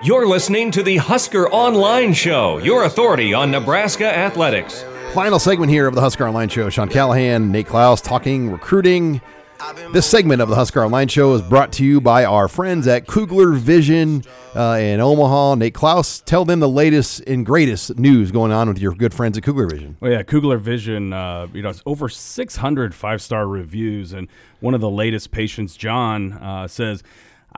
You're listening to the Husker Online Show, your authority on Nebraska athletics. Final segment here of the Husker Online Show. Sean Callahan, Nate Clouse talking recruiting. This segment of the Husker Online Show is brought to you by our friends at Kugler Vision uh, in Omaha. Nate Clouse, tell them the latest and greatest news going on with your good friends at Kugler Vision. Well, yeah, Kugler Vision, uh, you know, it's over 600 five star reviews. And one of the latest patients, John, uh, says,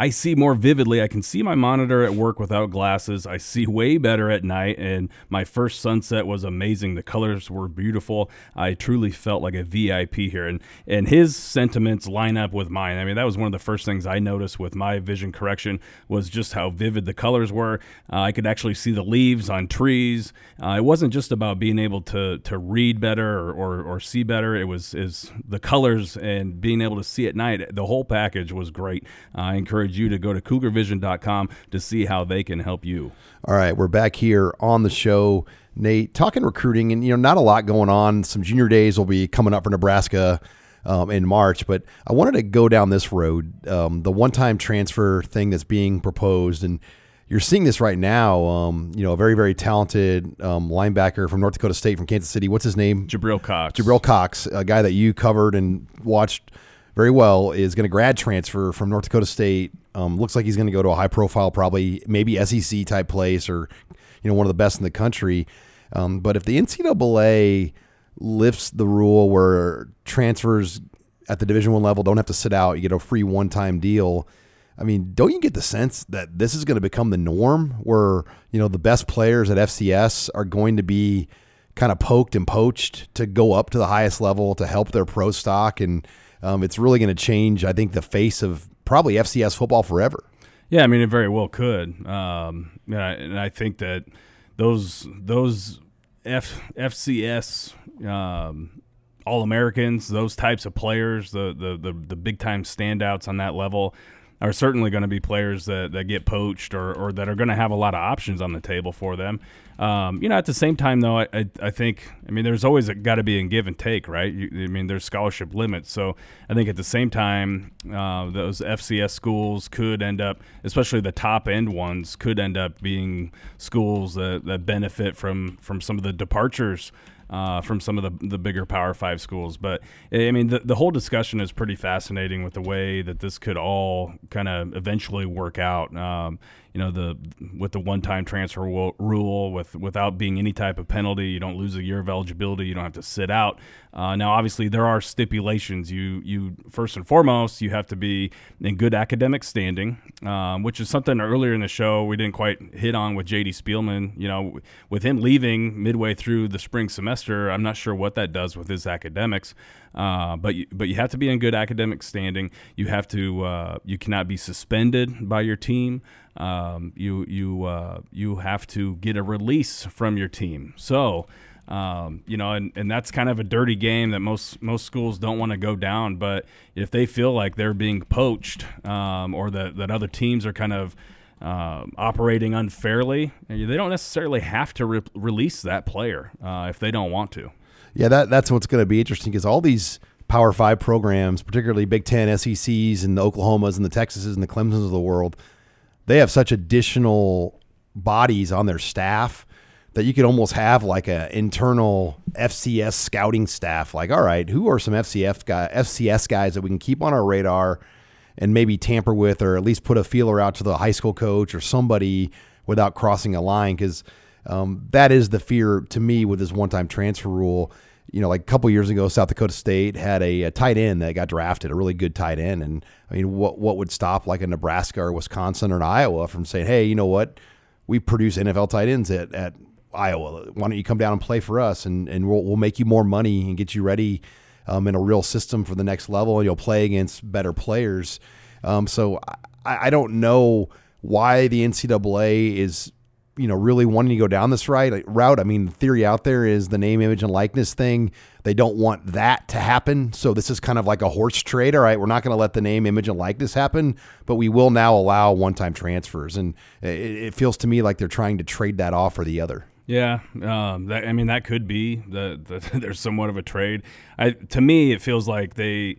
I see more vividly. I can see my monitor at work without glasses. I see way better at night, and my first sunset was amazing. The colors were beautiful. I truly felt like a VIP here, and and his sentiments line up with mine. I mean, that was one of the first things I noticed with my vision correction was just how vivid the colors were. Uh, I could actually see the leaves on trees. Uh, it wasn't just about being able to to read better or, or, or see better. It was is the colors and being able to see at night. The whole package was great. Uh, I encourage encourage you to go to kuglervision.com to see how they can help you. All right, we're back here on the show. Nate, talking recruiting, and you know, not a lot going on. Some junior days will be coming up for Nebraska um, in March, but I wanted to go down this road. Um, the one-time transfer thing that's being proposed, and you're seeing this right now. Um, you know, a very, very talented um, linebacker from North Dakota State, from Kansas City. What's his name? Jabril Cox. Jabril Cox, a guy that you covered and watched very well, is going to grad transfer from North Dakota State. Um, looks like he's going to go to a high profile, probably maybe SEC type place or you know one of the best in the country. Um, but if the NCAA lifts the rule where transfers at the Division One level don't have to sit out, you get a free one time deal. I mean, don't you get the sense that this is going to become the norm, where you know the best players at FCS are going to be kind of poked and poached to go up to the highest level to help their pro stock and um, it's really going to change, I think, the face of probably FCS football forever. Yeah, I mean, it very well could. Um, and I think that those those F, FCS um, All Americans, those types of players, the, the the the big time standouts on that level, are certainly going to be players that, that get poached or, or that are going to have a lot of options on the table for them. Um, you know, at the same time, though, I, I, I think, I mean, there's always got to be a give and take, right? You, I mean, there's scholarship limits. So I think at the same time, uh, those FCS schools could end up, especially the top end ones, could end up being schools that, that benefit from, from some of the departures uh, from some of the, the bigger Power Five schools. But I mean, the, the whole discussion is pretty fascinating with the way that this could all kind of eventually work out. Um, you know the with the one-time transfer rule with without being any type of penalty you don't lose a year of eligibility you don't have to sit out. Uh, now obviously there are stipulations. You you first and foremost you have to be in good academic standing um, which is something earlier in the show we didn't quite hit on with JD Spielman. You know with him leaving midway through the spring semester I'm not sure what that does with his academics. Uh, but you, but you have to be in good academic standing. You have to uh, you cannot be suspended by your team um, you you uh, you have to get a release from your team. So. Um, you know, and, and that's kind of a dirty game that most most schools don't want to go down. But if they feel like they're being poached, um, or that, that other teams are kind of uh, operating unfairly, they don't necessarily have to re- release that player uh, if they don't want to. Yeah, that that's what's going to be interesting because all these Power Five programs, particularly Big Ten, SECs, and the Oklahomas and the Texases and the Clemsons of the world, they have such additional bodies on their staff that you could almost have like a internal FCS scouting staff. Like, all right, who are some FCF guy, FCS guys that we can keep on our radar and maybe tamper with, or at least put a feeler out to the high school coach or somebody without crossing a line? Because um, that is the fear to me with this one-time transfer rule you know, like a couple years ago, South Dakota State had a, a, tight end that got drafted, a really good tight end. And I mean, what what would stop like a Nebraska or Wisconsin or an Iowa from saying, hey, you know what, we produce NFL tight ends at, at Iowa. Why don't you come down and play for us, and and we'll we'll make you more money and get you ready um, in a real system for the next level, and you'll play against better players. Um, so I, I don't know why the NCAA is you know really wanting to go down this right route. I mean, the theory out there is the name, image, and likeness thing. They don't want that to happen. So this is kind of like a horse trade. All right, we're not going to let the name, image, and likeness happen, but we will now allow one-time transfers. And it, it feels to me like they're trying to trade that off for the other. Yeah, um, that, I mean that could be the, the there's somewhat of a trade. I, to me, it feels like they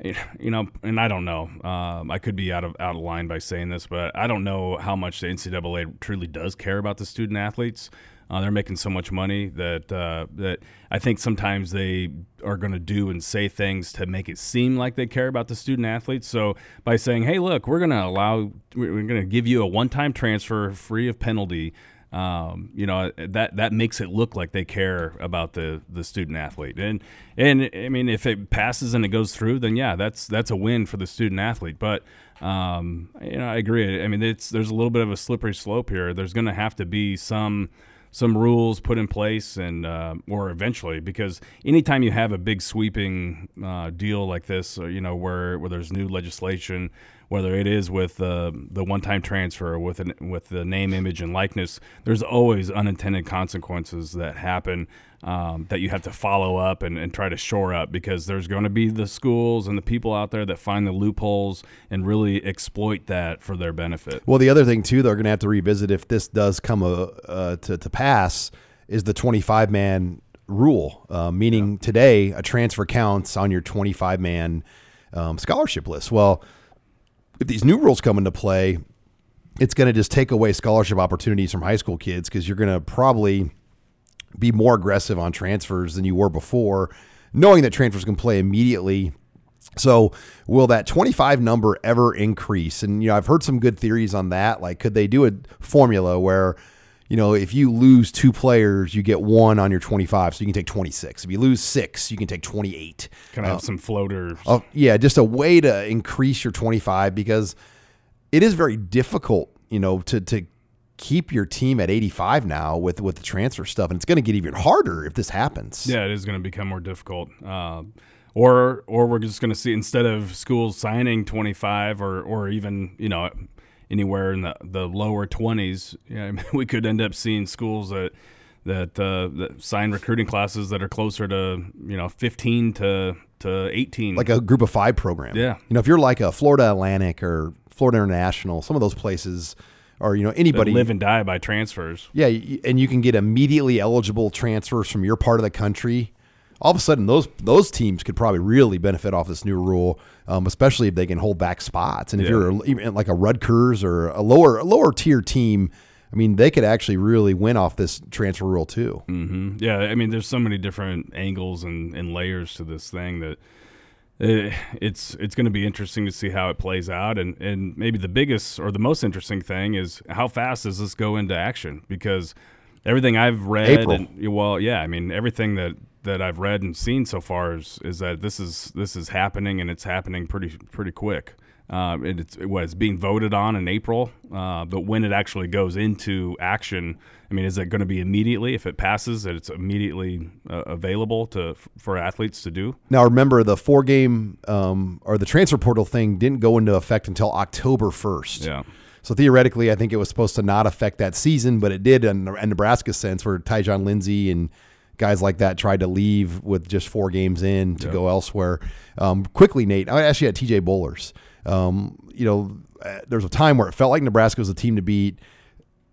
you know, and I don't know. Um, I could be out of out of line by saying this, but I don't know how much the NCAA truly does care about the student athletes. Uh, they're making so much money that uh, that I think sometimes they are going to do and say things to make it seem like they care about the student athletes. So by saying, "Hey, look, we're going to allow, we're going to give you a one-time transfer free of penalty," um, you know that that makes it look like they care about the the student athlete. And and I mean, if it passes and it goes through, then yeah, that's that's a win for the student athlete. But um, you know, I agree. I mean, it's there's a little bit of a slippery slope here. There's going to have to be some some rules put in place and uh, or eventually because anytime you have a big sweeping uh, deal like this uh, you know where where there's new legislation whether it is with uh, the one-time transfer with an, with the name image and likeness there's always unintended consequences that happen um, that you have to follow up and, and try to shore up because there's going to be the schools and the people out there that find the loopholes and really exploit that for their benefit. Well, the other thing too, they're going to have to revisit if this does come uh, uh, to to pass is the 25 man rule, uh, meaning yeah. today a transfer counts on your 25 man um, scholarship list. Well, if these new rules come into play, it's going to just take away scholarship opportunities from high school kids because you're going to probably be more aggressive on transfers than you were before, knowing that transfers can play immediately. So, will that 25 number ever increase? And, you know, I've heard some good theories on that. Like, could they do a formula where, you know, if you lose two players, you get one on your 25, so you can take 26. If you lose six, you can take 28. Kind of uh, have some floaters. Oh, yeah, just a way to increase your 25 because it is very difficult, you know, to to keep your team at 85 now with with the transfer stuff, and it's going to get even harder if this happens. Yeah, it is going to become more difficult. Uh, or or we're just going to see instead of schools signing 25 or or even you know anywhere in the, the lower 20s, yeah, we could end up seeing schools that that, uh, that sign recruiting classes that are closer to you know 15 to to 18, like a group of five program. Yeah, you know if you're like a Florida Atlantic or Florida International, some of those places or you know anybody that live and die by transfers. Yeah, and you can get immediately eligible transfers from your part of the country. All of a sudden, those those teams could probably really benefit off this new rule, um, especially if they can hold back spots. And if yeah. you're even like a Rutgers or a lower a lower tier team, I mean, they could actually really win off this transfer rule too. Mm-hmm. Yeah, I mean, there's so many different angles and, and layers to this thing that Eh, it's it's going to be interesting to see how it plays out and and maybe the biggest or the most interesting thing is how fast does this go into action because everything I've read April. and well yeah I mean everything that that I've read and seen so far is is that this is this is happening and it's happening pretty pretty quick um, it's it was being voted on in April, uh, but when it actually goes into action, I mean, is it going to be immediately if it passes that it's immediately uh, available to for athletes to do? Now, remember the four game um, or the transfer portal thing didn't go into effect until October first. Yeah. So theoretically, I think it was supposed to not affect that season, but it did in, in Nebraska sense, where Tyjon Lindsey and guys like that tried to leave with just four games in to yep. go elsewhere. Um, quickly, Nate, I actually had TJ Bollers. Um, you know, uh, there was a time where it felt like Nebraska was a team to beat.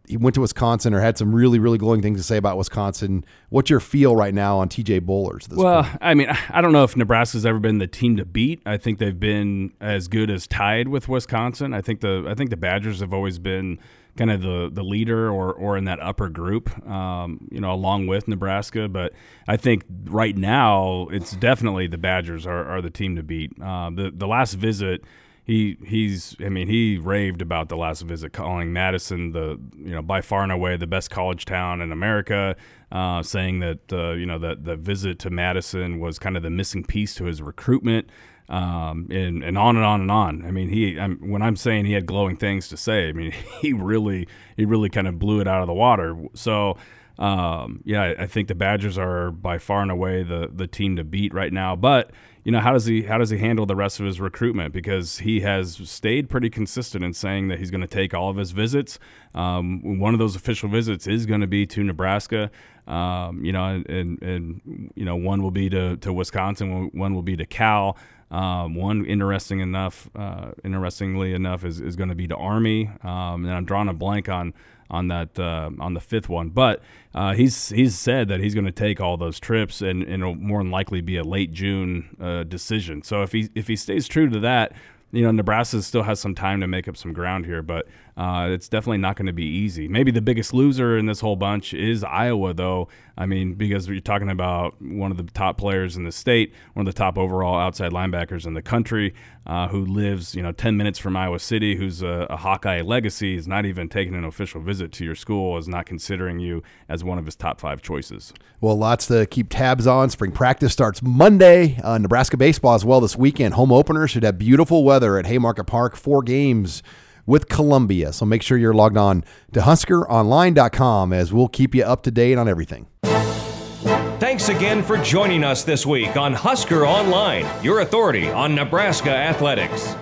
He went to Wisconsin or had some really, really glowing things to say about Wisconsin. What's your feel right now on TJ Bollers? well, point? I mean, I don't know if Nebraska's ever been the team to beat. I think they've been as good as tied with Wisconsin. I think the I think the Badgers have always been kind of the the leader or or in that upper group, um, you know, along with Nebraska. But I think right now it's definitely the Badgers are, are the team to beat. Uh, the the last visit he he's I mean he raved about the last visit, calling Madison the you know by far and away the best college town in America, uh, saying that uh, you know that the visit to Madison was kind of the missing piece to his recruitment. Um, and, and on and on and on. I mean, he I'm, when I'm saying he had glowing things to say, I mean he really he really kind of blew it out of the water. So um, yeah, I think the Badgers are by far and away the the team to beat right now. But you know, how does he how does he handle the rest of his recruitment? Because he has stayed pretty consistent in saying that he's going to take all of his visits. Um, one of those official visits is going to be to Nebraska. Um, you know, and, and, and you know, one will be to, to Wisconsin, one will be to Cal. Um, one interesting enough, uh, interestingly enough, is, is going to be the Army, um, and I'm drawing a blank on on that uh, on the fifth one. But uh, he's he's said that he's going to take all those trips, and, and, it'll more than likely be a late June uh, decision. So if he if he stays true to that, you know, Nebraska still has some time to make up some ground here, but uh, it's definitely not going to be easy. Maybe the biggest loser in this whole bunch is Iowa, though. I mean, because you're talking about one of the top players in the state, one of the top overall outside linebackers in the country, uh, who lives, you know, 10 minutes from Iowa City, who's a, a, Hawkeye legacy, is not even taking an official visit to your school, is not considering you as one of his top five choices. Well, lots to keep tabs on. Spring practice starts Monday. Uh, Nebraska baseball as well this weekend. Home opener should have beautiful weather at Haymarket Park. Four games with Columbia. So make sure you're logged on to huskeronline.com as we'll keep you up to date on everything. Thanks again for joining us this week on Husker Online, your authority on Nebraska athletics.